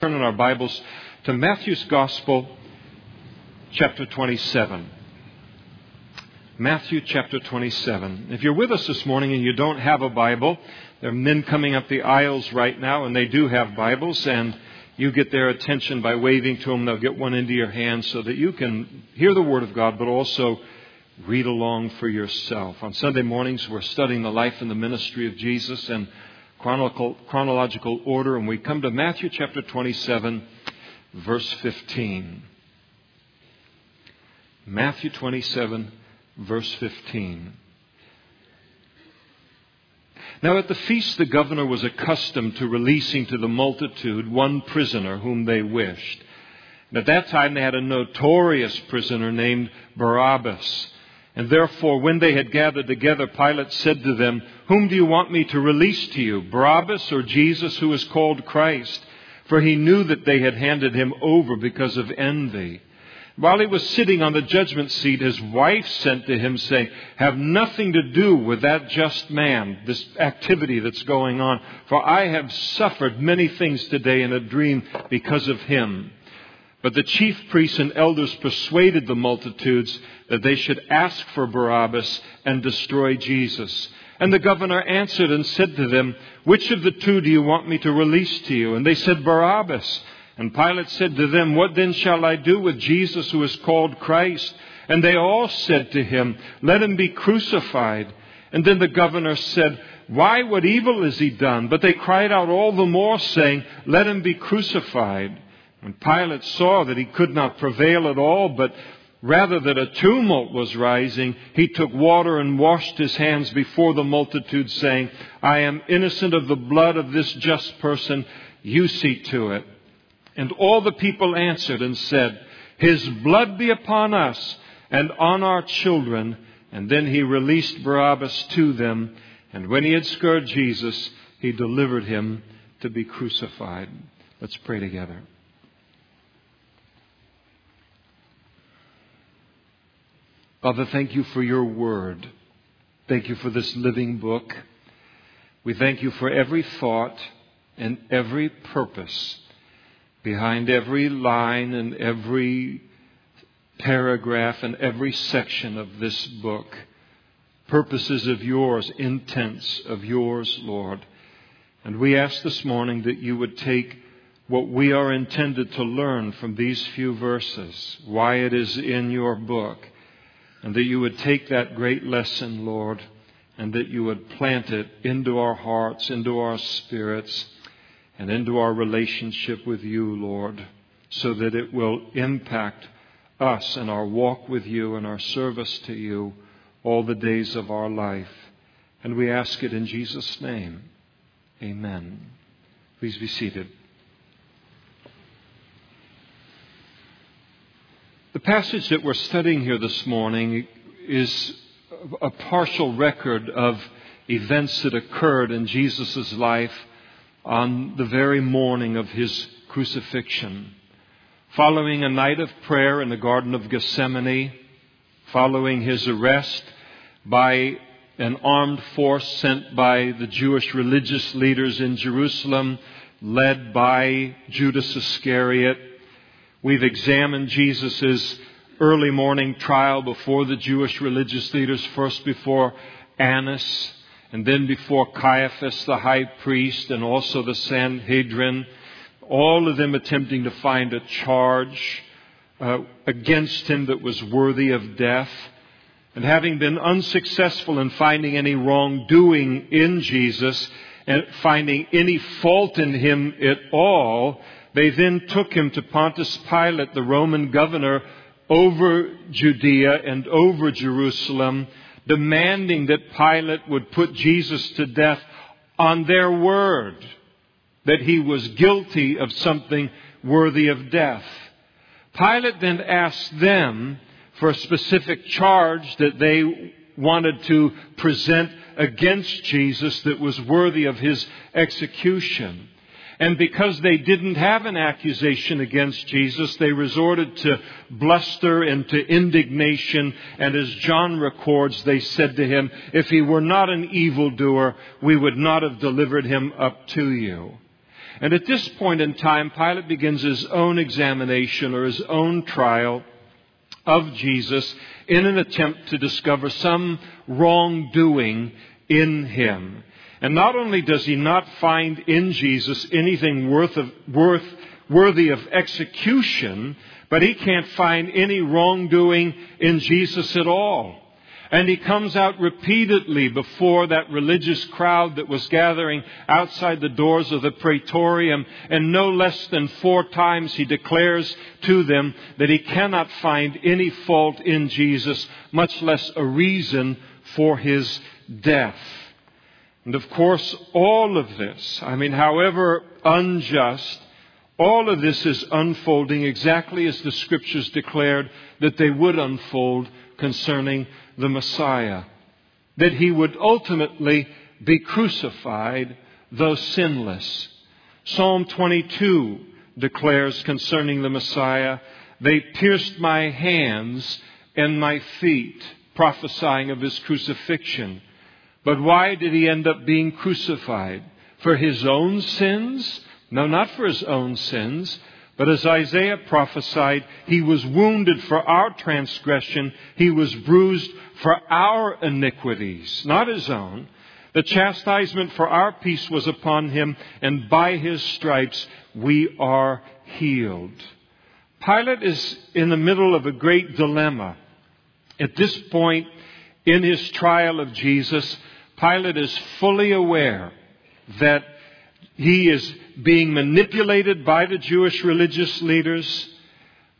Turn in our Bibles to Matthew's Gospel, chapter 27. Matthew chapter 27. If you're with us this morning and you don't have a Bible, there are men coming up the aisles right now and they do have Bibles and you get their attention by waving to them. They'll get one into your hand so that you can hear the Word of God but also read along for yourself. On Sunday mornings, we're studying the life and the ministry of Jesus and chronological order, and we come to Matthew chapter 27, verse 15. Matthew 27, verse 15. Now, at the feast, the governor was accustomed to releasing to the multitude one prisoner whom they wished. And at that time, they had a notorious prisoner named Barabbas. And therefore, when they had gathered together, Pilate said to them, Whom do you want me to release to you, Barabbas or Jesus, who is called Christ? For he knew that they had handed him over because of envy. While he was sitting on the judgment seat, his wife sent to him, saying, Have nothing to do with that just man, this activity that's going on, for I have suffered many things today in a dream because of him. But the chief priests and elders persuaded the multitudes that they should ask for Barabbas and destroy Jesus. And the governor answered and said to them, Which of the two do you want me to release to you? And they said, Barabbas. And Pilate said to them, What then shall I do with Jesus who is called Christ? And they all said to him, Let him be crucified. And then the governor said, Why, what evil has he done? But they cried out all the more, saying, Let him be crucified. When Pilate saw that he could not prevail at all, but rather that a tumult was rising, he took water and washed his hands before the multitude, saying, I am innocent of the blood of this just person. You see to it. And all the people answered and said, His blood be upon us and on our children. And then he released Barabbas to them. And when he had scourged Jesus, he delivered him to be crucified. Let's pray together. Father, thank you for your word. Thank you for this living book. We thank you for every thought and every purpose behind every line and every paragraph and every section of this book. Purposes of yours, intents of yours, Lord. And we ask this morning that you would take what we are intended to learn from these few verses, why it is in your book and that you would take that great lesson, Lord, and that you would plant it into our hearts, into our spirits, and into our relationship with you, Lord, so that it will impact us and our walk with you and our service to you all the days of our life. And we ask it in Jesus' name. Amen. Please be seated. The passage that we're studying here this morning is a partial record of events that occurred in Jesus' life on the very morning of his crucifixion. Following a night of prayer in the Garden of Gethsemane, following his arrest by an armed force sent by the Jewish religious leaders in Jerusalem, led by Judas Iscariot, We've examined Jesus' early morning trial before the Jewish religious leaders, first before Annas, and then before Caiaphas, the high priest, and also the Sanhedrin, all of them attempting to find a charge uh, against him that was worthy of death. And having been unsuccessful in finding any wrongdoing in Jesus and finding any fault in him at all, they then took him to Pontius Pilate, the Roman governor, over Judea and over Jerusalem, demanding that Pilate would put Jesus to death on their word that he was guilty of something worthy of death. Pilate then asked them for a specific charge that they wanted to present against Jesus that was worthy of his execution. And because they didn't have an accusation against Jesus, they resorted to bluster and to indignation. And as John records, they said to him, If he were not an evildoer, we would not have delivered him up to you. And at this point in time, Pilate begins his own examination or his own trial of Jesus in an attempt to discover some wrongdoing in him. And not only does he not find in Jesus anything worth of, worth, worthy of execution, but he can't find any wrongdoing in Jesus at all. And he comes out repeatedly before that religious crowd that was gathering outside the doors of the praetorium, and no less than four times he declares to them that he cannot find any fault in Jesus, much less a reason for his death. And of course, all of this, I mean, however unjust, all of this is unfolding exactly as the scriptures declared that they would unfold concerning the Messiah. That he would ultimately be crucified, though sinless. Psalm 22 declares concerning the Messiah, They pierced my hands and my feet, prophesying of his crucifixion. But why did he end up being crucified? For his own sins? No, not for his own sins. But as Isaiah prophesied, he was wounded for our transgression, he was bruised for our iniquities, not his own. The chastisement for our peace was upon him, and by his stripes we are healed. Pilate is in the middle of a great dilemma. At this point in his trial of Jesus, Pilate is fully aware that he is being manipulated by the Jewish religious leaders,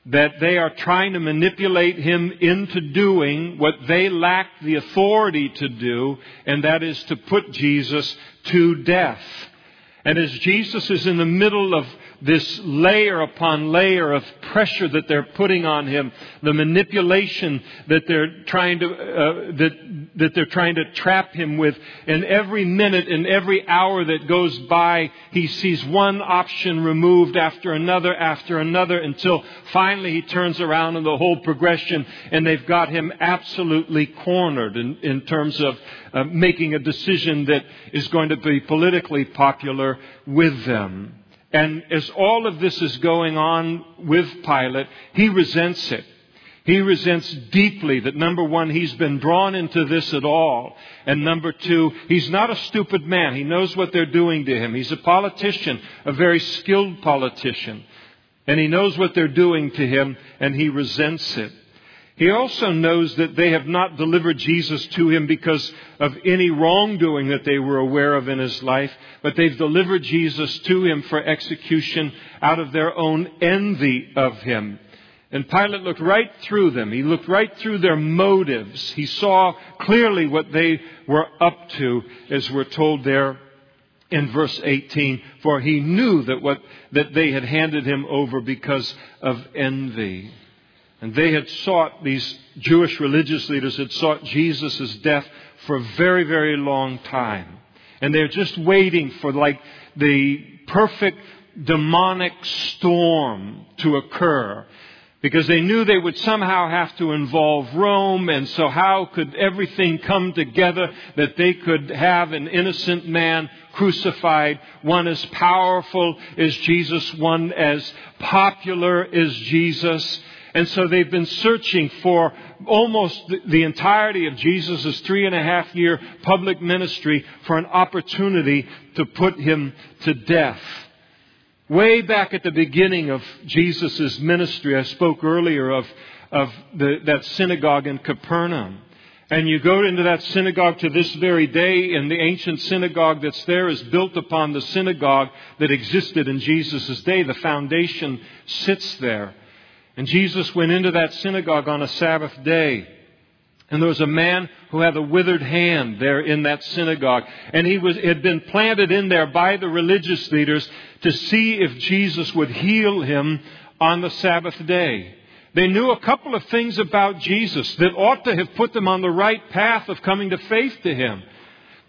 that they are trying to manipulate him into doing what they lack the authority to do, and that is to put Jesus to death. And as Jesus is in the middle of this layer upon layer of pressure that they're putting on him, the manipulation that they're trying to uh, that that they're trying to trap him with, and every minute and every hour that goes by, he sees one option removed after another after another until finally he turns around in the whole progression, and they've got him absolutely cornered in, in terms of uh, making a decision that is going to be politically popular with them. And as all of this is going on with Pilate, he resents it. He resents deeply that number one, he's been drawn into this at all. And number two, he's not a stupid man. He knows what they're doing to him. He's a politician, a very skilled politician. And he knows what they're doing to him, and he resents it. He also knows that they have not delivered Jesus to him because of any wrongdoing that they were aware of in his life, but they've delivered Jesus to him for execution out of their own envy of him. And Pilate looked right through them. He looked right through their motives. He saw clearly what they were up to, as we're told there in verse 18. For he knew that what, that they had handed him over because of envy. And they had sought, these Jewish religious leaders had sought Jesus' death for a very, very long time. And they're just waiting for like the perfect demonic storm to occur. Because they knew they would somehow have to involve Rome, and so how could everything come together that they could have an innocent man crucified, one as powerful as Jesus, one as popular as Jesus, and so they've been searching for almost the entirety of Jesus' three and a half year public ministry for an opportunity to put him to death. Way back at the beginning of Jesus' ministry, I spoke earlier of, of the, that synagogue in Capernaum. And you go into that synagogue to this very day, and the ancient synagogue that's there is built upon the synagogue that existed in Jesus' day. The foundation sits there. And Jesus went into that synagogue on a Sabbath day. And there was a man who had a withered hand there in that synagogue. And he was, had been planted in there by the religious leaders to see if Jesus would heal him on the Sabbath day. They knew a couple of things about Jesus that ought to have put them on the right path of coming to faith to him.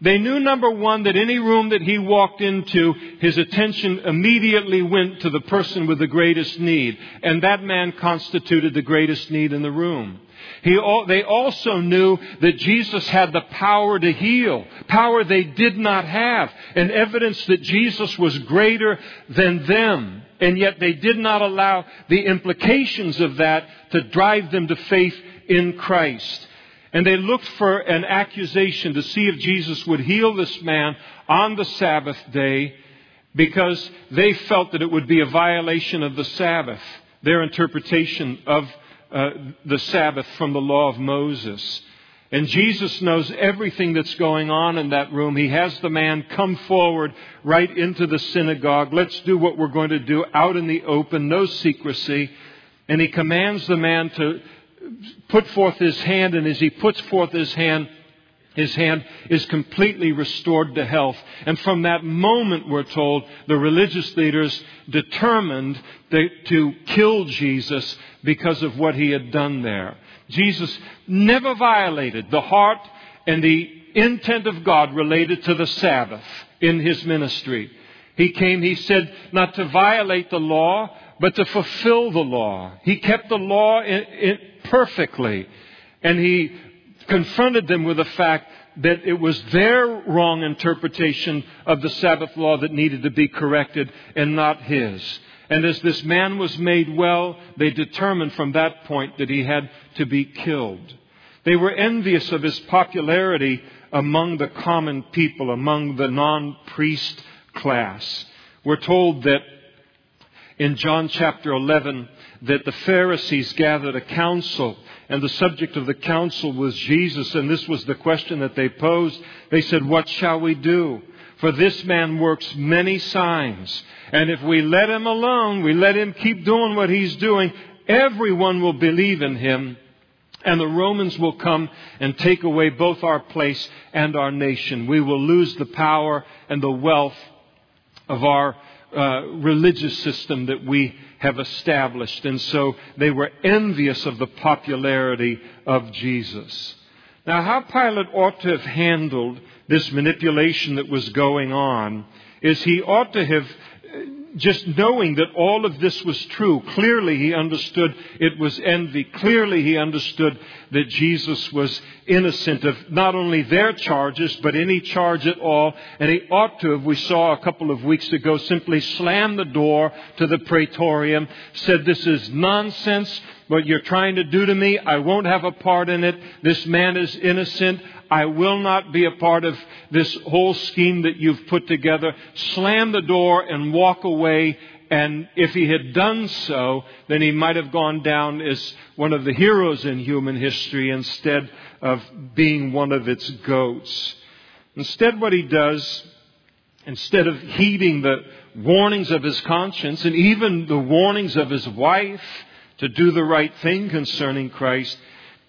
They knew, number one, that any room that he walked into, his attention immediately went to the person with the greatest need. And that man constituted the greatest need in the room. He, they also knew that Jesus had the power to heal, power they did not have, and evidence that Jesus was greater than them. And yet they did not allow the implications of that to drive them to faith in Christ. And they looked for an accusation to see if Jesus would heal this man on the Sabbath day because they felt that it would be a violation of the Sabbath, their interpretation of uh, the Sabbath from the law of Moses. And Jesus knows everything that's going on in that room. He has the man come forward right into the synagogue. Let's do what we're going to do out in the open, no secrecy. And he commands the man to put forth his hand, and as he puts forth his hand, his hand is completely restored to health. And from that moment, we're told, the religious leaders determined to kill Jesus because of what he had done there. Jesus never violated the heart and the intent of God related to the Sabbath in his ministry. He came, he said, not to violate the law, but to fulfill the law. He kept the law in, in, perfectly. And he confronted them with the fact that it was their wrong interpretation of the Sabbath law that needed to be corrected and not his. And as this man was made well, they determined from that point that he had to be killed. They were envious of his popularity among the common people, among the non priest class. We're told that in John chapter 11 that the Pharisees gathered a council, and the subject of the council was Jesus, and this was the question that they posed. They said, What shall we do? For this man works many signs, and if we let him alone, we let him keep doing what he's doing, everyone will believe in him. And the Romans will come and take away both our place and our nation. We will lose the power and the wealth of our uh, religious system that we have established. And so they were envious of the popularity of Jesus. Now, how Pilate ought to have handled this manipulation that was going on is he ought to have just knowing that all of this was true, clearly he understood it was envy. Clearly he understood that Jesus was innocent of not only their charges, but any charge at all. And he ought to have, we saw a couple of weeks ago, simply slammed the door to the praetorium, said, This is nonsense. What you're trying to do to me, I won't have a part in it. This man is innocent. I will not be a part of this whole scheme that you've put together. Slam the door and walk away. And if he had done so, then he might have gone down as one of the heroes in human history instead of being one of its goats. Instead, what he does, instead of heeding the warnings of his conscience and even the warnings of his wife to do the right thing concerning Christ,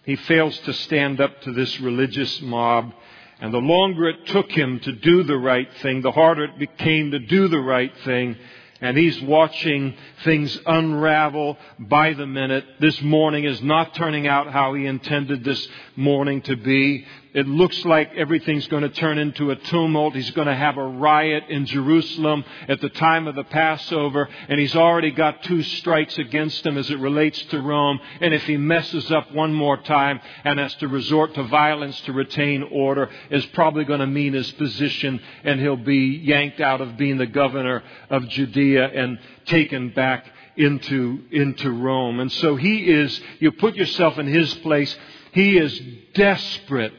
he fails to stand up to this religious mob. And the longer it took him to do the right thing, the harder it became to do the right thing. And he's watching things unravel by the minute. This morning is not turning out how he intended this morning to be. It looks like everything's going to turn into a tumult. He's going to have a riot in Jerusalem at the time of the Passover, and he's already got two strikes against him as it relates to Rome. And if he messes up one more time and has to resort to violence to retain order, is probably going to mean his position, and he'll be yanked out of being the governor of Judea and taken back into, into Rome. And so he is, you put yourself in his place, he is desperate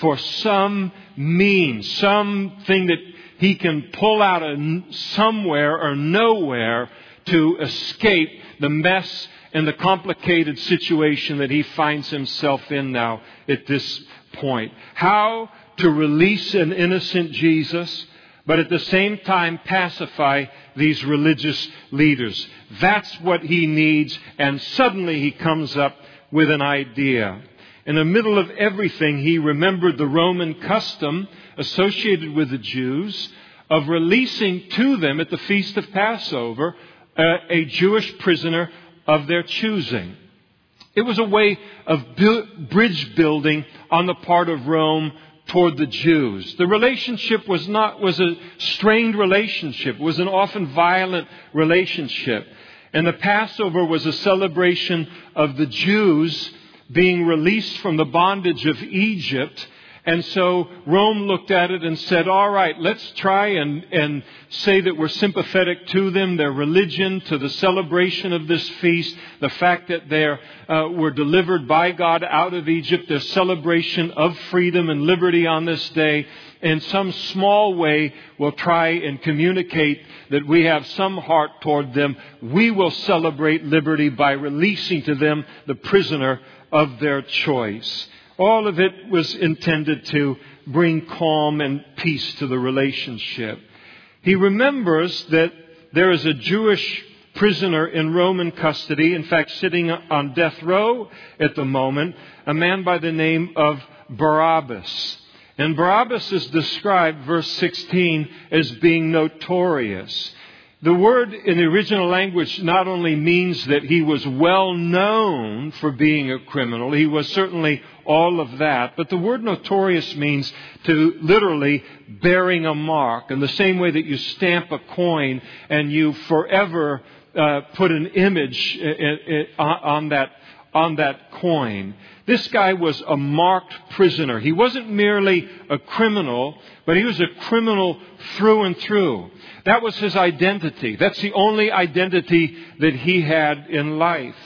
for some means, something that he can pull out of somewhere or nowhere to escape the mess and the complicated situation that he finds himself in now at this point. How to release an innocent Jesus, but at the same time pacify these religious leaders. That's what he needs, and suddenly he comes up with an idea. In the middle of everything, he remembered the Roman custom associated with the Jews of releasing to them at the Feast of Passover uh, a Jewish prisoner of their choosing. It was a way of bu- bridge building on the part of Rome toward the Jews. The relationship was not, was a strained relationship, it was an often violent relationship. And the Passover was a celebration of the Jews being released from the bondage of Egypt and so Rome looked at it and said, all right, let's try and, and say that we're sympathetic to them, their religion, to the celebration of this feast, the fact that they uh, were delivered by God out of Egypt, their celebration of freedom and liberty on this day. In some small way, we'll try and communicate that we have some heart toward them. We will celebrate liberty by releasing to them the prisoner of their choice. All of it was intended to bring calm and peace to the relationship. He remembers that there is a Jewish prisoner in Roman custody, in fact, sitting on death row at the moment, a man by the name of Barabbas. And Barabbas is described, verse 16, as being notorious. The word in the original language not only means that he was well known for being a criminal, he was certainly all of that, but the word notorious means to literally bearing a mark. In the same way that you stamp a coin and you forever uh, put an image uh, uh, uh, on that on that coin. This guy was a marked prisoner. He wasn't merely a criminal, but he was a criminal through and through. That was his identity. That's the only identity that he had in life.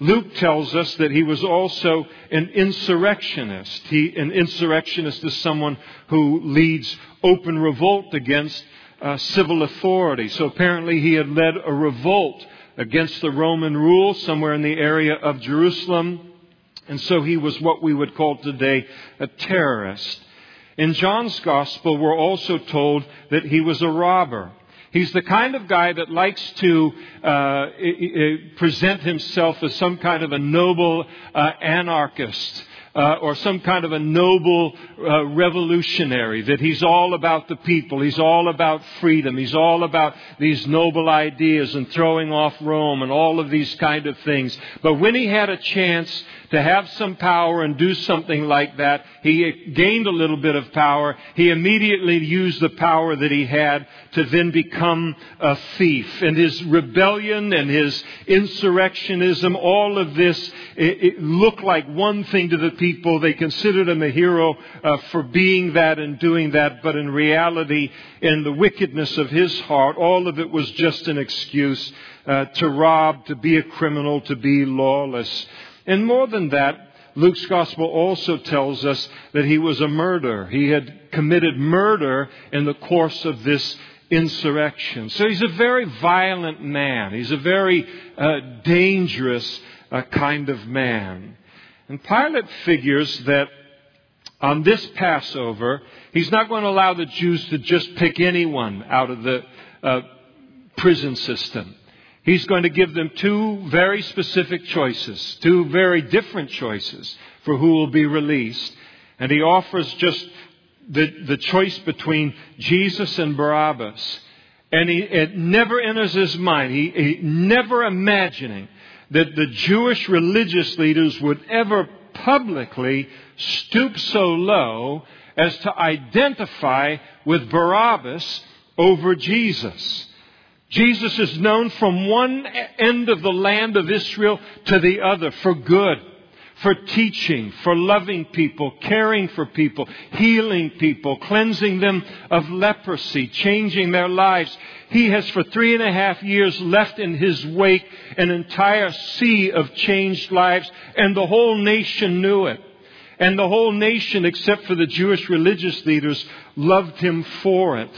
Luke tells us that he was also an insurrectionist. He, an insurrectionist is someone who leads open revolt against uh, civil authority. So apparently he had led a revolt against the Roman rule somewhere in the area of Jerusalem. And so he was what we would call today a terrorist. In John's Gospel, we're also told that he was a robber. He's the kind of guy that likes to uh, present himself as some kind of a noble uh, anarchist uh, or some kind of a noble uh, revolutionary, that he's all about the people, he's all about freedom, he's all about these noble ideas and throwing off Rome and all of these kind of things. But when he had a chance to have some power and do something like that. He gained a little bit of power. He immediately used the power that he had to then become a thief. And his rebellion and his insurrectionism, all of this, it, it looked like one thing to the people. They considered him a hero uh, for being that and doing that. But in reality, in the wickedness of his heart, all of it was just an excuse uh, to rob, to be a criminal, to be lawless. And more than that, Luke's gospel also tells us that he was a murderer. He had committed murder in the course of this insurrection. So he's a very violent man. He's a very uh, dangerous uh, kind of man. And Pilate figures that on this Passover, he's not going to allow the Jews to just pick anyone out of the uh, prison system. He's going to give them two very specific choices, two very different choices for who will be released. And he offers just the, the choice between Jesus and Barabbas. And he, it never enters his mind, he, he never imagining that the Jewish religious leaders would ever publicly stoop so low as to identify with Barabbas over Jesus. Jesus is known from one end of the land of Israel to the other for good, for teaching, for loving people, caring for people, healing people, cleansing them of leprosy, changing their lives. He has for three and a half years left in his wake an entire sea of changed lives, and the whole nation knew it. And the whole nation, except for the Jewish religious leaders, loved him for it.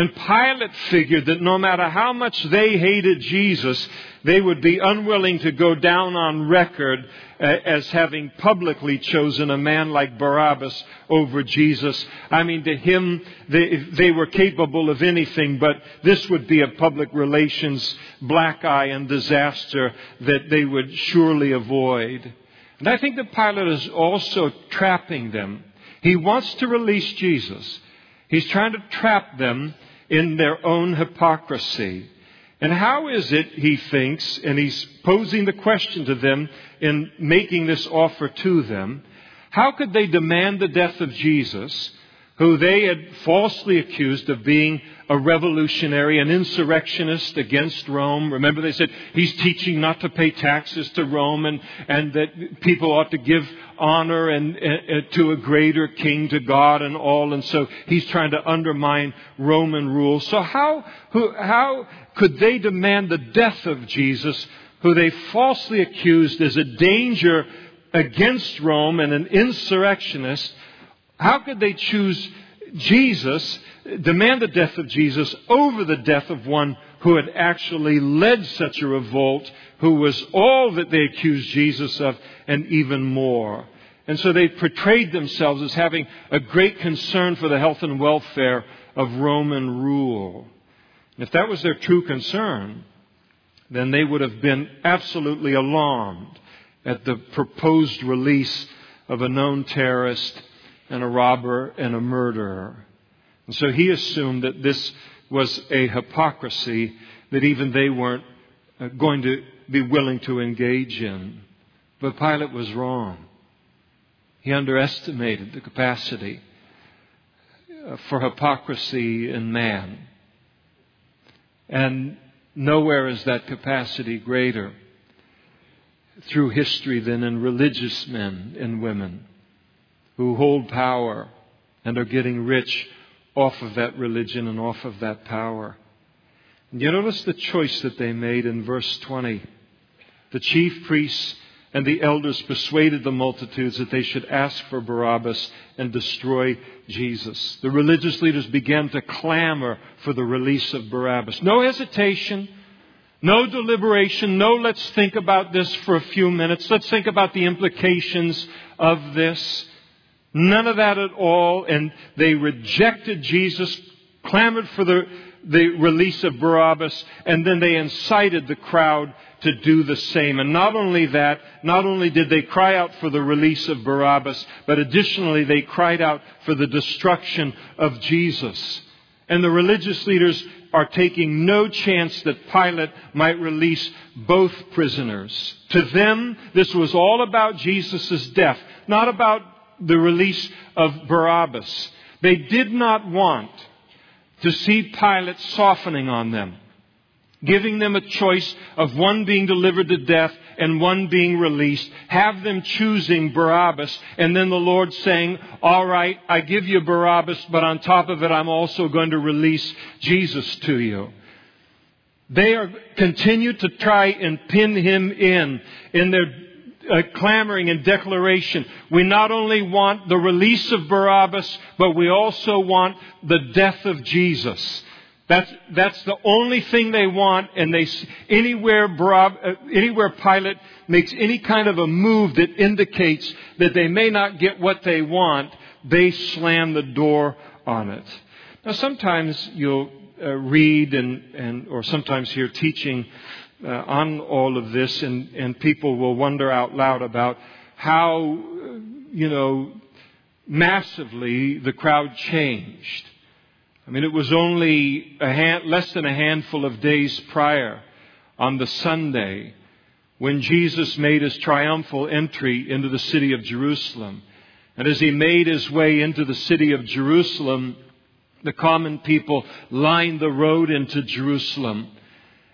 And Pilate figured that no matter how much they hated Jesus, they would be unwilling to go down on record uh, as having publicly chosen a man like Barabbas over Jesus. I mean, to him, they, they were capable of anything, but this would be a public relations black eye and disaster that they would surely avoid. And I think that Pilate is also trapping them. He wants to release Jesus. He's trying to trap them in their own hypocrisy. And how is it, he thinks, and he's posing the question to them in making this offer to them, How could they demand the death of Jesus, who they had falsely accused of being a revolutionary, an insurrectionist against Rome? Remember, they said he's teaching not to pay taxes to Rome and, and that people ought to give honor and, and, to a greater king, to God and all. And so he's trying to undermine Roman rule. So how, who, how could they demand the death of Jesus, who they falsely accused as a danger against Rome and an insurrectionist, how could they choose Jesus, demand the death of Jesus over the death of one who had actually led such a revolt, who was all that they accused Jesus of and even more? And so they portrayed themselves as having a great concern for the health and welfare of Roman rule. If that was their true concern, then they would have been absolutely alarmed at the proposed release of a known terrorist and a robber and a murderer. And so he assumed that this was a hypocrisy that even they weren't uh, going to be willing to engage in. But Pilate was wrong. He underestimated the capacity uh, for hypocrisy in man. And nowhere is that capacity greater through history than in religious men and women who hold power and are getting rich off of that religion and off of that power. And you notice the choice that they made in verse 20. The chief priests and the elders persuaded the multitudes that they should ask for Barabbas and destroy Jesus. The religious leaders began to clamor for the release of Barabbas. No hesitation, no deliberation, no let's think about this for a few minutes. Let's think about the implications of this. None of that at all. And they rejected Jesus, clamored for the, the release of Barabbas, and then they incited the crowd to do the same. And not only that, not only did they cry out for the release of Barabbas, but additionally they cried out for the destruction of Jesus. And the religious leaders are taking no chance that Pilate might release both prisoners. To them, this was all about Jesus' death, not about the release of Barabbas. They did not want to see Pilate softening on them giving them a choice of one being delivered to death and one being released, have them choosing Barabbas, and then the Lord saying, All right, I give you Barabbas, but on top of it, I'm also going to release Jesus to you. They are continue to try and pin him in in their uh, clamoring and declaration. We not only want the release of Barabbas, but we also want the death of Jesus. That's, that's the only thing they want, and they anywhere uh, anywhere Pilate makes any kind of a move that indicates that they may not get what they want, they slam the door on it. Now, sometimes you'll uh, read and, and or sometimes hear teaching uh, on all of this, and, and people will wonder out loud about how you know massively the crowd changed I mean, it was only hand, less than a handful of days prior on the Sunday when Jesus made his triumphal entry into the city of Jerusalem. And as he made his way into the city of Jerusalem, the common people lined the road into Jerusalem.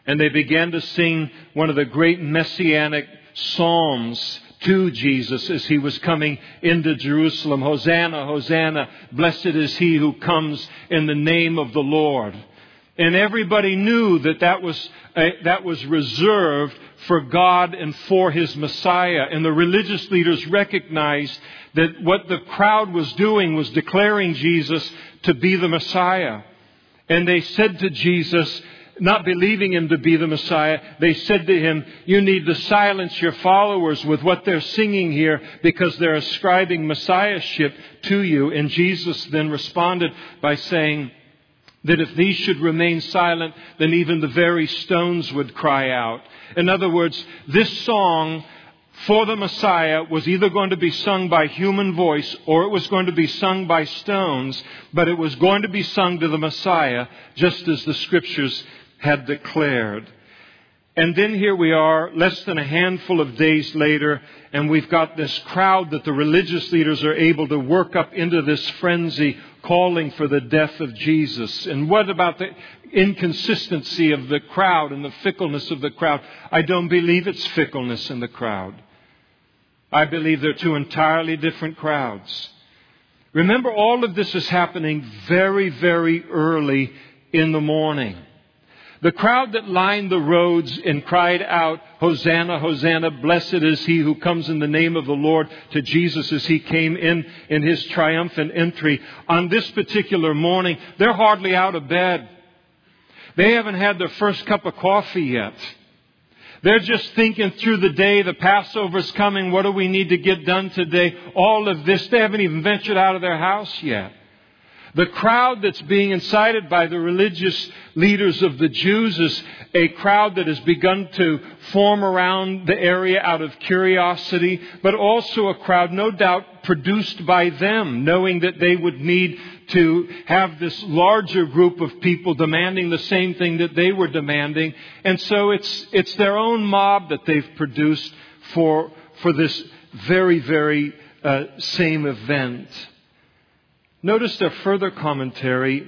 And they began to sing one of the great messianic psalms to Jesus as he was coming into Jerusalem. Hosanna, Hosanna, blessed is he who comes in the name of the Lord. And everybody knew that that was, uh, that was reserved for God and for His Messiah. And the religious leaders recognized that what the crowd was doing was declaring Jesus to be the Messiah. And they said to Jesus, not believing him to be the Messiah, they said to him, You need to silence your followers with what they're singing here because they're ascribing Messiahship to you. And Jesus then responded by saying that if these should remain silent, then even the very stones would cry out. In other words, this song for the Messiah was either going to be sung by human voice or it was going to be sung by stones, but it was going to be sung to the Messiah just as the scriptures had declared. And then here we are, less than a handful of days later, and we've got this crowd that the religious leaders are able to work up into this frenzy, calling for the death of Jesus. And what about the inconsistency of the crowd and the fickleness of the crowd? I don't believe it's fickleness in the crowd. I believe they're two entirely different crowds. Remember, all of this is happening very, very early in the morning. The crowd that lined the roads and cried out, Hosanna, Hosanna, blessed is he who comes in the name of the Lord to Jesus as he came in in his triumphant entry. On this particular morning, they're hardly out of bed. They haven't had their first cup of coffee yet. They're just thinking through the day, the Passover's coming, what do we need to get done today? All of this. They haven't even ventured out of their house yet. The crowd that's being incited by the religious leaders of the Jews is a crowd that has begun to form around the area out of curiosity, but also a crowd, no doubt, produced by them, knowing that they would need to have this larger group of people demanding the same thing that they were demanding. And so it's, it's their own mob that they've produced for, for this very, very uh, same event. Notice their further commentary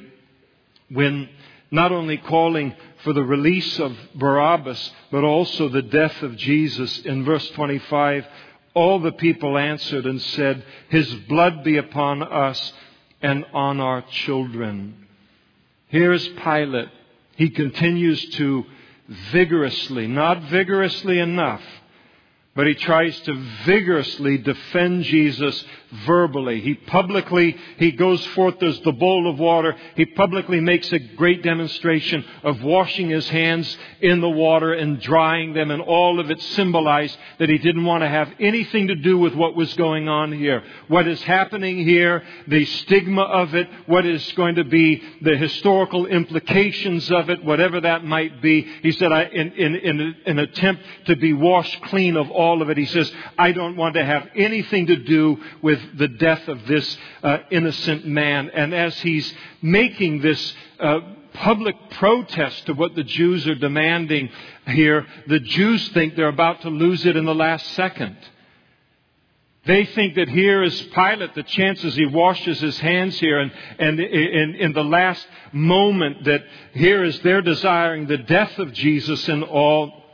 when not only calling for the release of Barabbas, but also the death of Jesus. In verse 25, all the people answered and said, His blood be upon us and on our children. Here's Pilate. He continues to vigorously, not vigorously enough, but he tries to vigorously defend Jesus verbally. He publicly, he goes forth, there's the bowl of water. He publicly makes a great demonstration of washing his hands in the water and drying them, and all of it symbolized that he didn't want to have anything to do with what was going on here. What is happening here, the stigma of it, what is going to be the historical implications of it, whatever that might be. He said, I, in, in, in an attempt to be washed clean of all of it. He says, I don't want to have anything to do with the death of this uh, innocent man. And as he's making this uh, public protest to what the Jews are demanding here, the Jews think they're about to lose it in the last second. They think that here is Pilate, the chances he washes his hands here, and, and in, in the last moment that here is they're desiring the death of Jesus and all.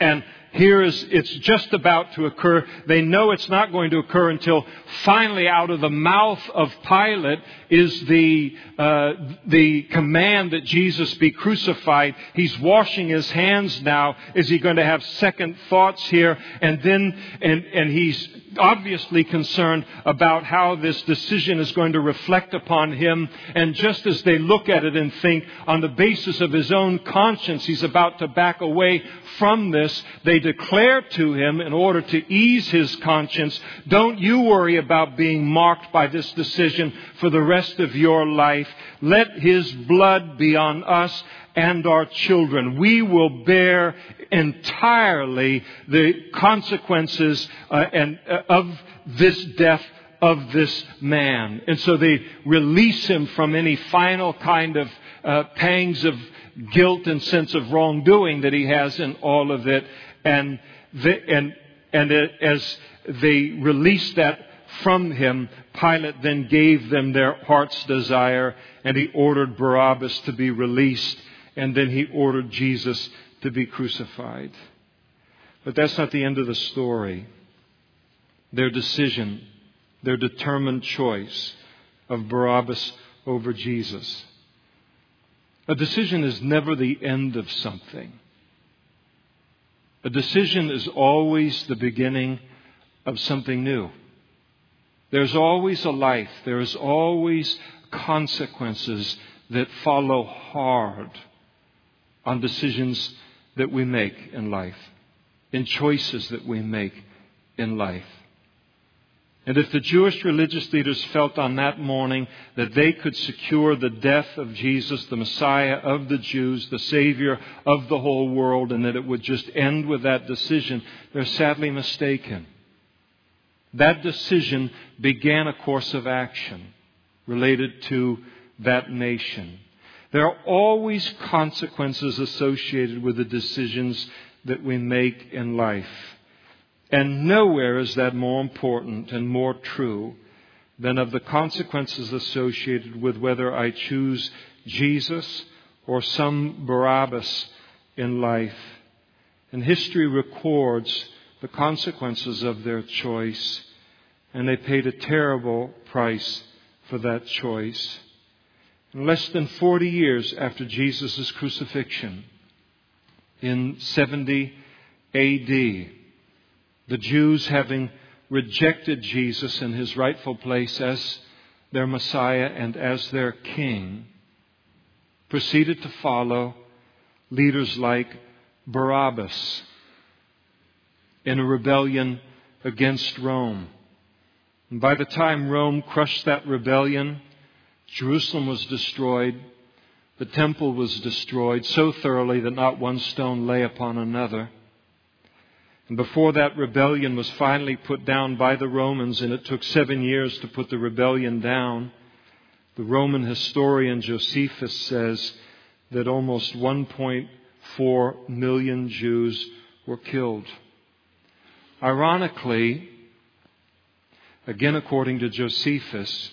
And here is, it's just about to occur. They know it's not going to occur until finally out of the mouth of Pilate is the, uh, the command that Jesus be crucified. He's washing his hands now. Is he going to have second thoughts here? And then, and, and he's obviously concerned about how this decision is going to reflect upon him. And just as they look at it and think on the basis of his own conscience, he's about to back away from this, they declare to him in order to ease his conscience, don't you worry about being marked by this decision for the rest of your life. Let his blood be on us and our children. We will bear entirely the consequences uh, and, uh, of this death of this man. And so they release him from any final kind of uh, pangs of guilt and sense of wrongdoing that he has in all of it. And, they, and, and as they released that from him, Pilate then gave them their heart's desire, and he ordered Barabbas to be released, and then he ordered Jesus to be crucified. But that's not the end of the story. Their decision, their determined choice of Barabbas over Jesus. A decision is never the end of something. A decision is always the beginning of something new. There's always a life, there's always consequences that follow hard on decisions that we make in life, in choices that we make in life. And if the Jewish religious leaders felt on that morning that they could secure the death of Jesus, the Messiah of the Jews, the Savior of the whole world, and that it would just end with that decision, they're sadly mistaken. That decision began a course of action related to that nation. There are always consequences associated with the decisions that we make in life. And nowhere is that more important and more true than of the consequences associated with whether I choose Jesus or some Barabbas in life. And history records the consequences of their choice, and they paid a terrible price for that choice. In less than 40 years after Jesus' crucifixion, in 70 AD, the Jews having rejected Jesus in his rightful place as their Messiah and as their King, proceeded to follow leaders like Barabbas in a rebellion against Rome. And by the time Rome crushed that rebellion, Jerusalem was destroyed. The temple was destroyed so thoroughly that not one stone lay upon another. And before that rebellion was finally put down by the Romans, and it took seven years to put the rebellion down, the Roman historian Josephus says that almost 1.4 million Jews were killed. Ironically, again according to Josephus,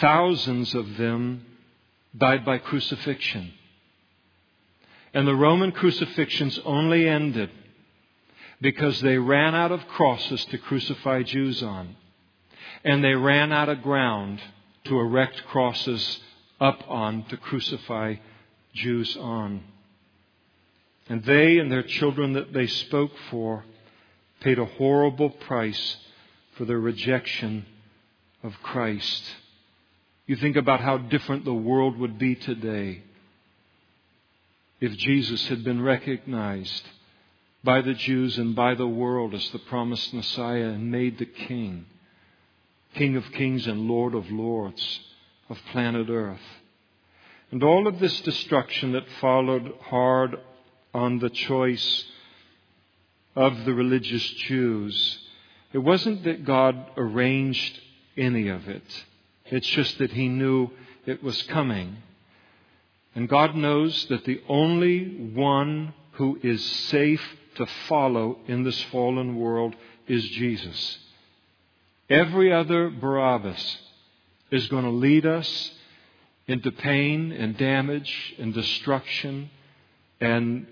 thousands of them died by crucifixion. And the Roman crucifixions only ended because they ran out of crosses to crucify Jews on. And they ran out of ground to erect crosses up on to crucify Jews on. And they and their children that they spoke for paid a horrible price for their rejection of Christ. You think about how different the world would be today if Jesus had been recognized by the Jews and by the world as the promised Messiah and made the King, King of kings and Lord of lords of planet Earth. And all of this destruction that followed hard on the choice of the religious Jews, it wasn't that God arranged any of it. It's just that He knew it was coming. And God knows that the only one who is safe to follow in this fallen world is Jesus. Every other Barabbas is going to lead us into pain and damage and destruction and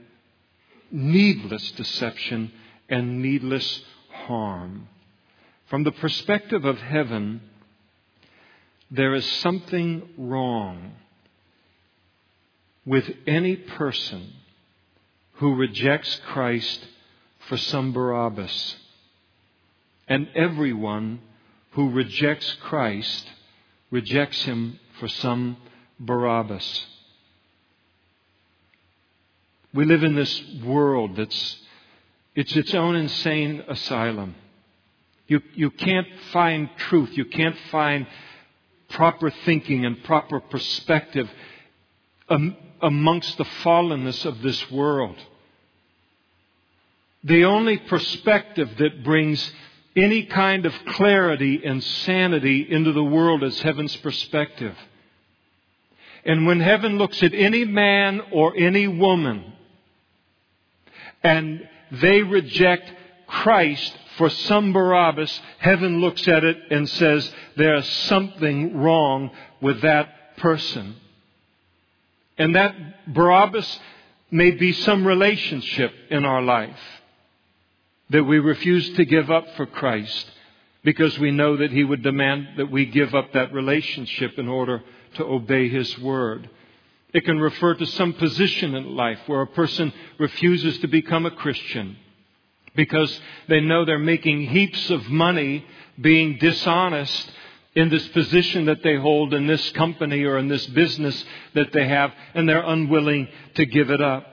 needless deception and needless harm. From the perspective of heaven, there is something wrong with any person who rejects Christ for some Barabbas, and everyone who rejects Christ rejects him for some Barabbas. We live in this world that's it's its own insane asylum. You, you can't find truth. You can't find proper thinking and proper perspective um, amongst the fallenness of this world. The only perspective that brings any kind of clarity and sanity into the world is heaven's perspective. And when heaven looks at any man or any woman and they reject Christ for some Barabbas, heaven looks at it and says there's something wrong with that person. And that Barabbas may be some relationship in our life that we refuse to give up for Christ because we know that He would demand that we give up that relationship in order to obey His word. It can refer to some position in life where a person refuses to become a Christian because they know they're making heaps of money being dishonest in this position that they hold in this company or in this business that they have, and they're unwilling to give it up.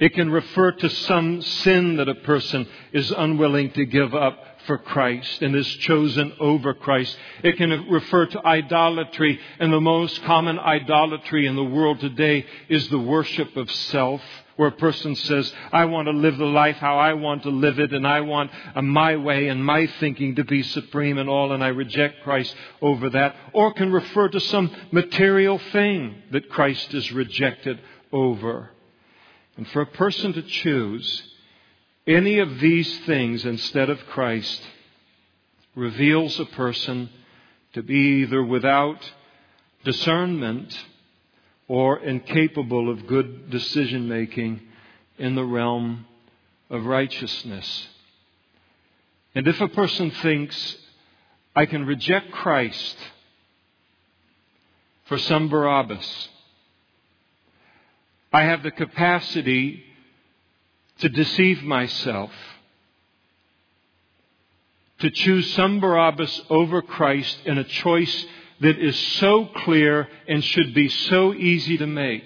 It can refer to some sin that a person is unwilling to give up for Christ and is chosen over Christ. It can refer to idolatry, and the most common idolatry in the world today is the worship of self where a person says, I want to live the life how I want to live it, and I want uh, my way and my thinking to be supreme and all, and I reject Christ over that. Or can refer to some material thing that Christ is rejected over. And for a person to choose any of these things instead of Christ reveals a person to be either without discernment or incapable of good decision making in the realm of righteousness. And if a person thinks, I can reject Christ for some Barabbas, I have the capacity to deceive myself, to choose some Barabbas over Christ in a choice that is so clear and should be so easy to make.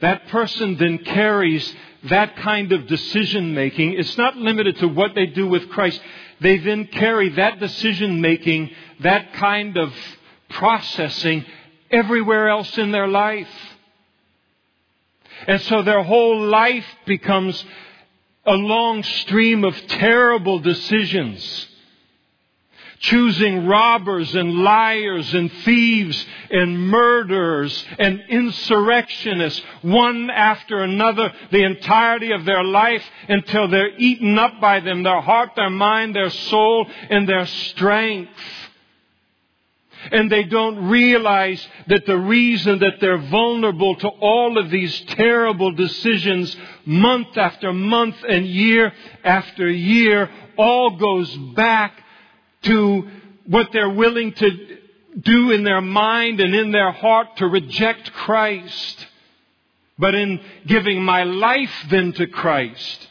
That person then carries that kind of decision making. It's not limited to what they do with Christ. They then carry that decision making, that kind of processing everywhere else in their life. And so their whole life becomes a long stream of terrible decisions. Choosing robbers and liars and thieves and murderers and insurrectionists, one after another, the entirety of their life until they're eaten up by them, their heart, their mind, their soul, and their strength. And they don't realize that the reason that they're vulnerable to all of these terrible decisions month after month and year after year all goes back to what they're willing to do in their mind and in their heart to reject Christ. But in giving my life then to Christ,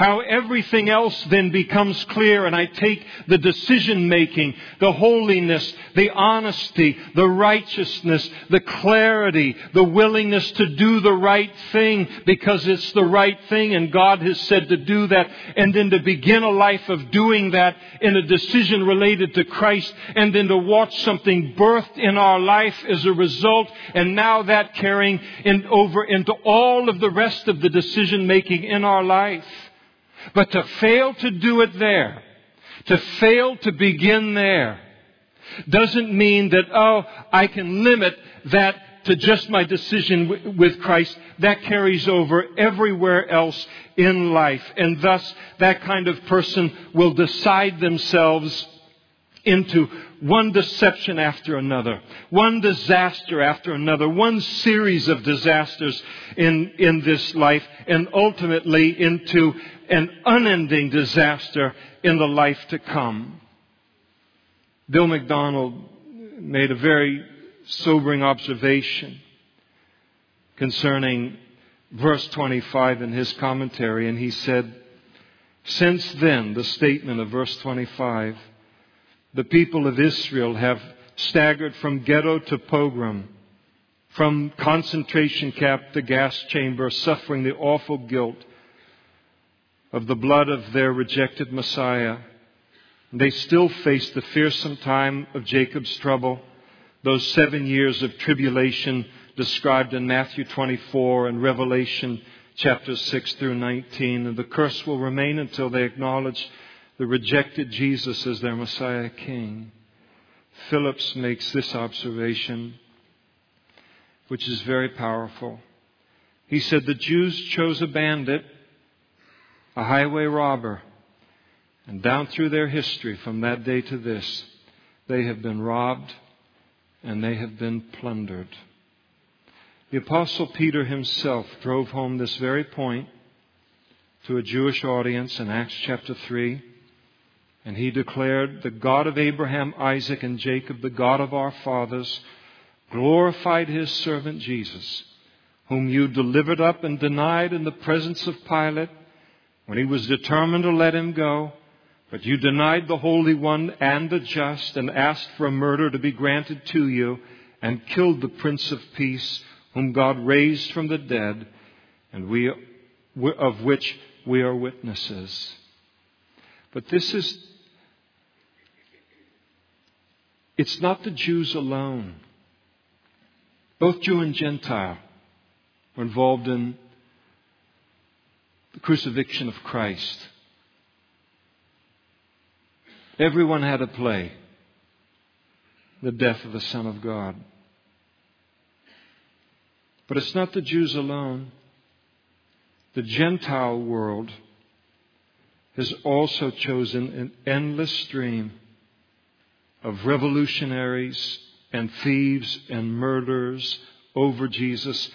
how everything else then becomes clear and I take the decision making, the holiness, the honesty, the righteousness, the clarity, the willingness to do the right thing because it's the right thing and God has said to do that and then to begin a life of doing that in a decision related to Christ and then to watch something birthed in our life as a result and now that carrying in, over into all of the rest of the decision making in our life. But to fail to do it there, to fail to begin there, doesn't mean that, oh, I can limit that to just my decision with Christ. That carries over everywhere else in life. And thus, that kind of person will decide themselves into one deception after another, one disaster after another, one series of disasters in, in this life, and ultimately into an unending disaster in the life to come. Bill MacDonald made a very sobering observation concerning verse 25 in his commentary, and he said, Since then, the statement of verse 25, the people of Israel have staggered from ghetto to pogrom, from concentration camp to gas chamber, suffering the awful guilt of the blood of their rejected Messiah. They still face the fearsome time of Jacob's trouble, those seven years of tribulation described in Matthew 24 and Revelation chapters 6 through 19. And the curse will remain until they acknowledge the rejected Jesus as their Messiah King. Phillips makes this observation, which is very powerful. He said the Jews chose a bandit, a highway robber, and down through their history from that day to this, they have been robbed and they have been plundered. The Apostle Peter himself drove home this very point to a Jewish audience in Acts chapter 3. And he declared, The God of Abraham, Isaac, and Jacob, the God of our fathers, glorified his servant Jesus, whom you delivered up and denied in the presence of Pilate when he was determined to let him go. But you denied the Holy One and the just and asked for a murder to be granted to you and killed the Prince of Peace, whom God raised from the dead, and we, of which we are witnesses. But this is It's not the Jews alone. Both Jew and Gentile were involved in the crucifixion of Christ. Everyone had a play the death of the Son of God. But it's not the Jews alone. The Gentile world has also chosen an endless stream of revolutionaries and thieves and murderers over Jesus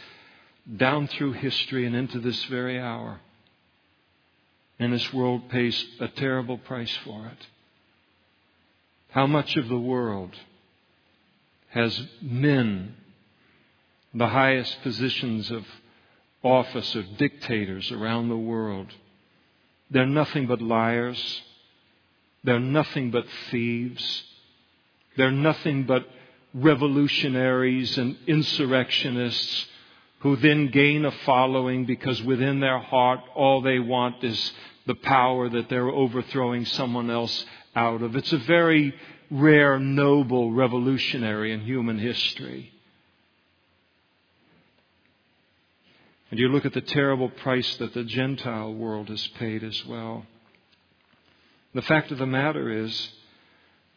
down through history and into this very hour. And this world pays a terrible price for it. How much of the world has men, the highest positions of office of dictators around the world? They're nothing but liars. They're nothing but thieves. They're nothing but revolutionaries and insurrectionists who then gain a following because within their heart all they want is the power that they're overthrowing someone else out of. It's a very rare, noble revolutionary in human history. And you look at the terrible price that the Gentile world has paid as well. The fact of the matter is,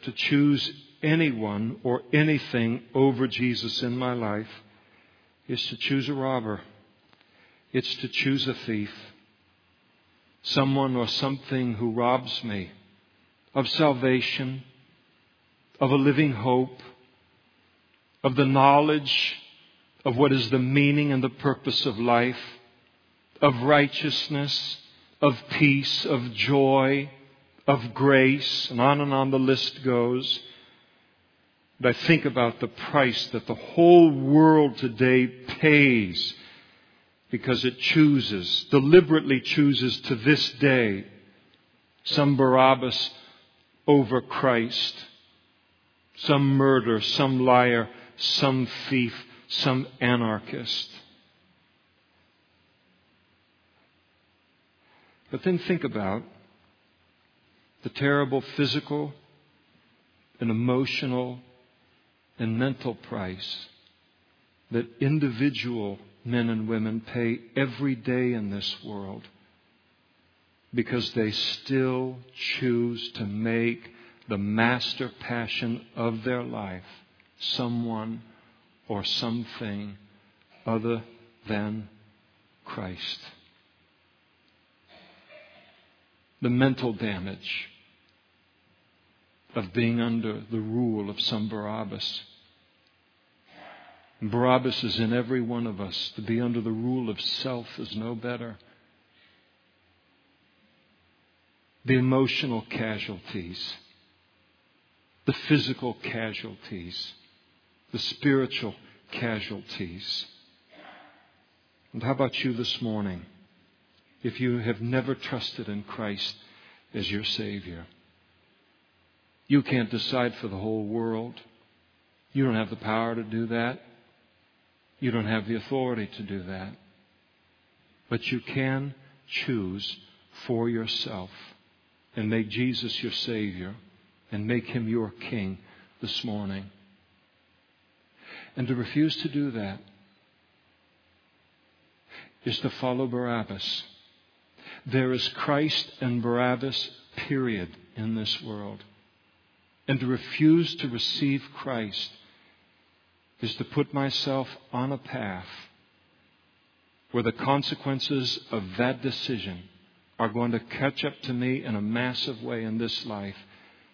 to choose anyone or anything over Jesus in my life is to choose a robber. It's to choose a thief. Someone or something who robs me of salvation, of a living hope, of the knowledge of what is the meaning and the purpose of life, of righteousness, of peace, of joy, of grace, and on and on the list goes. But I think about the price that the whole world today pays because it chooses, deliberately chooses to this day, some Barabbas over Christ, some murderer, some liar, some thief, some anarchist. But then think about the terrible physical and emotional and mental price that individual men and women pay every day in this world because they still choose to make the master passion of their life someone or something other than Christ. The mental damage of being under the rule of some Barabbas. Barabbas is in every one of us. To be under the rule of self is no better. The emotional casualties, the physical casualties, the spiritual casualties. And how about you this morning? If you have never trusted in Christ as your Savior, you can't decide for the whole world. You don't have the power to do that. You don't have the authority to do that. But you can choose for yourself and make Jesus your Savior and make Him your King this morning. And to refuse to do that is to follow Barabbas. There is Christ and Barabbas, period, in this world. And to refuse to receive Christ is to put myself on a path where the consequences of that decision are going to catch up to me in a massive way in this life,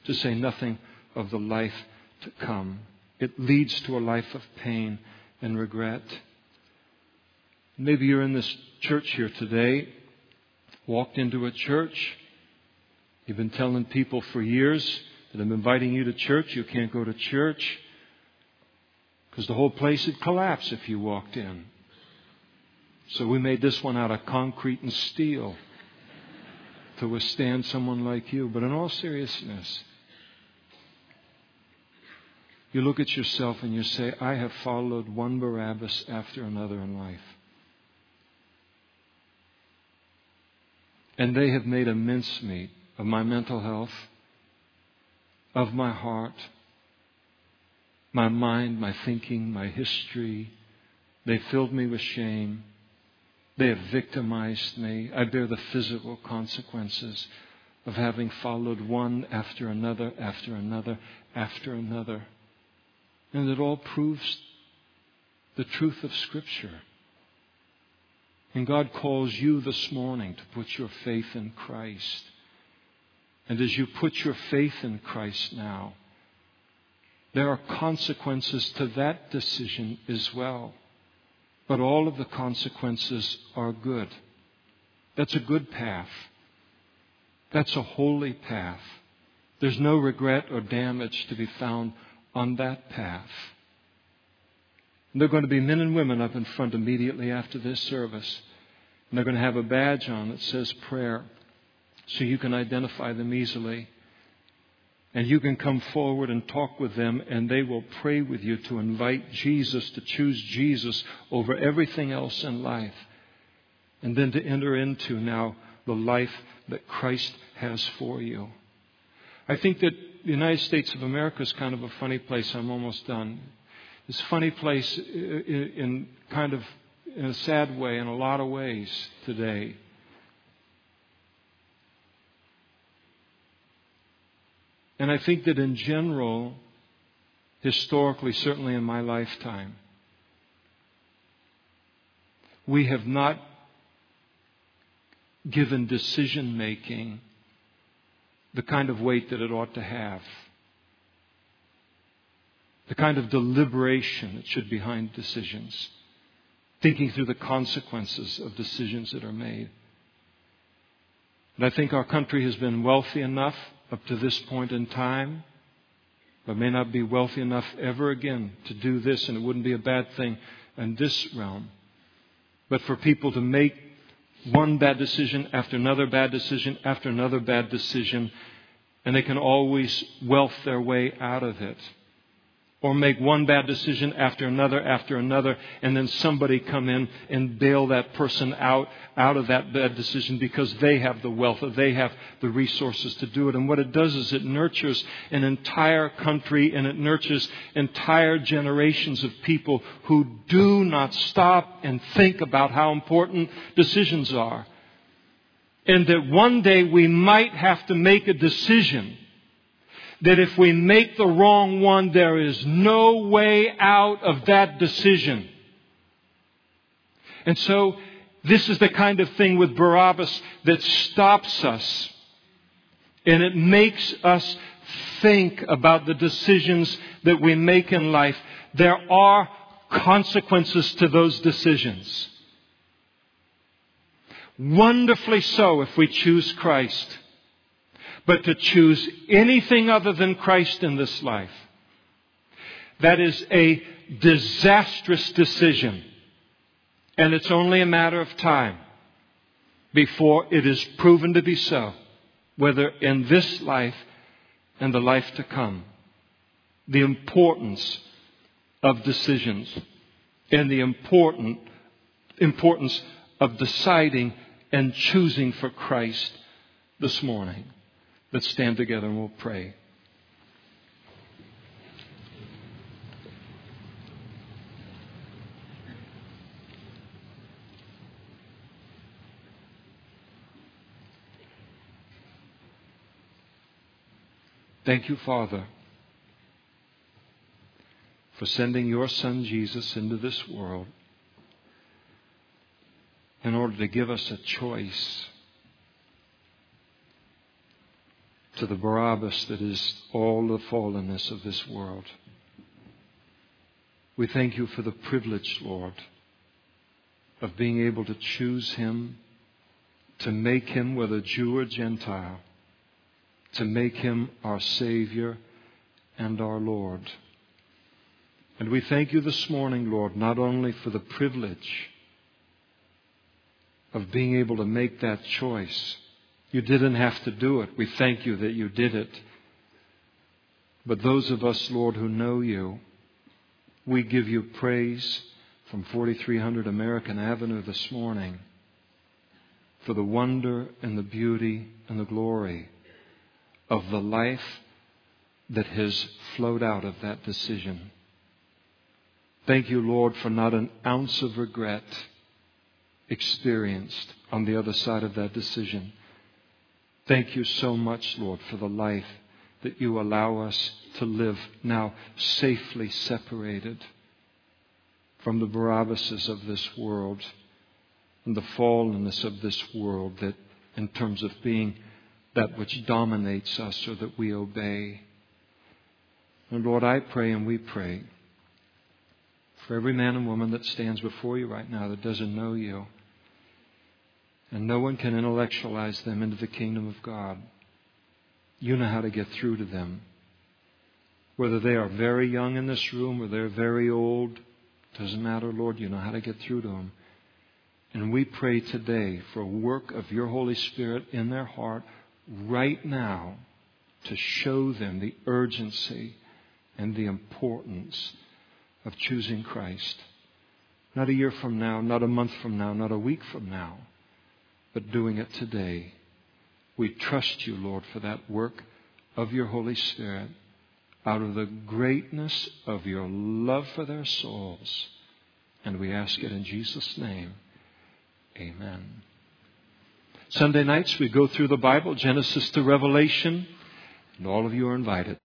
to say nothing of the life to come. It leads to a life of pain and regret. Maybe you're in this church here today, walked into a church, you've been telling people for years that I'm inviting you to church, you can't go to church because the whole place would collapse if you walked in. So we made this one out of concrete and steel to withstand someone like you. But in all seriousness, you look at yourself and you say, I have followed one Barabbas after another in life. And they have made a mincemeat of my mental health, of my heart, my mind, my thinking, my history. They filled me with shame. They have victimized me. I bear the physical consequences of having followed one after another, after another, after another. And it all proves the truth of Scripture And God calls you this morning to put your faith in Christ. And as you put your faith in Christ now, there are consequences to that decision as well. But all of the consequences are good. That's a good path. That's a holy path. There's no regret or damage to be found on that path. And there are going to be men and women up in front immediately after this service. And they're going to have a badge on that says prayer so you can identify them easily. And you can come forward and talk with them, and they will pray with you to invite Jesus, to choose Jesus over everything else in life. And then to enter into now the life that Christ has for you. I think that the United States of America is kind of a funny place. I'm almost done. It's a funny place in, in kind of in a sad way in a lot of ways today. And I think that in general, historically, certainly in my lifetime, we have not given decision making the kind of weight that it ought to have, the kind of deliberation that should be behind decisions, thinking through the consequences of decisions that are made. And I think our country has been wealthy enough up to this point in time, but may not be wealthy enough ever again to do this, and it wouldn't be a bad thing in this realm. But for people to make one bad decision after another bad decision after another bad decision, and they can always wealth their way out of it or make one bad decision after another after another and then somebody come in and bail that person out out of that bad decision because they have the wealth or they have the resources to do it. And what it does is it nurtures an entire country and it nurtures entire generations of people who do not stop and think about how important decisions are. And that one day we might have to make a decision that if we make the wrong one, there is no way out of that decision. And so, this is the kind of thing with Barabbas that stops us. And it makes us think about the decisions that we make in life. There are consequences to those decisions. Wonderfully so if we choose Christ. But to choose anything other than Christ in this life, that is a disastrous decision. And it's only a matter of time before it is proven to be so, whether in this life and the life to come. The importance of decisions and the important importance of deciding and choosing for Christ this morning. Let's stand together and we'll pray. Thank you, Father, for sending your Son Jesus into this world in order to give us a choice to the Barabbas that is all the fallenness of this world. We thank you for the privilege, Lord, of being able to choose him, to make him, whether Jew or Gentile, to make him our Savior and our Lord. And we thank you this morning, Lord, not only for the privilege of being able to make that choice, you didn't have to do it. We thank you that you did it. But those of us, Lord, who know you, we give you praise from 4300 American Avenue this morning for the wonder and the beauty and the glory of the life that has flowed out of that decision. Thank you, Lord, for not an ounce of regret experienced on the other side of that decision. Thank you so much, Lord, for the life that you allow us to live now safely separated from the Barabbases of this world and the fallenness of this world that in terms of being that which dominates us or that we obey. And Lord, I pray and we pray for every man and woman that stands before you right now that doesn't know you. And no one can intellectualize them into the kingdom of God. You know how to get through to them. Whether they are very young in this room or they're very old, doesn't matter, Lord. You know how to get through to them. And we pray today for a work of your Holy Spirit in their heart right now to show them the urgency and the importance of choosing Christ. Not a year from now, not a month from now, not a week from now, but doing it today. We trust you, Lord, for that work of your Holy Spirit out of the greatness of your love for their souls. And we ask it in Jesus' name. Amen. Sunday nights we go through the Bible, Genesis to Revelation, and all of you are invited.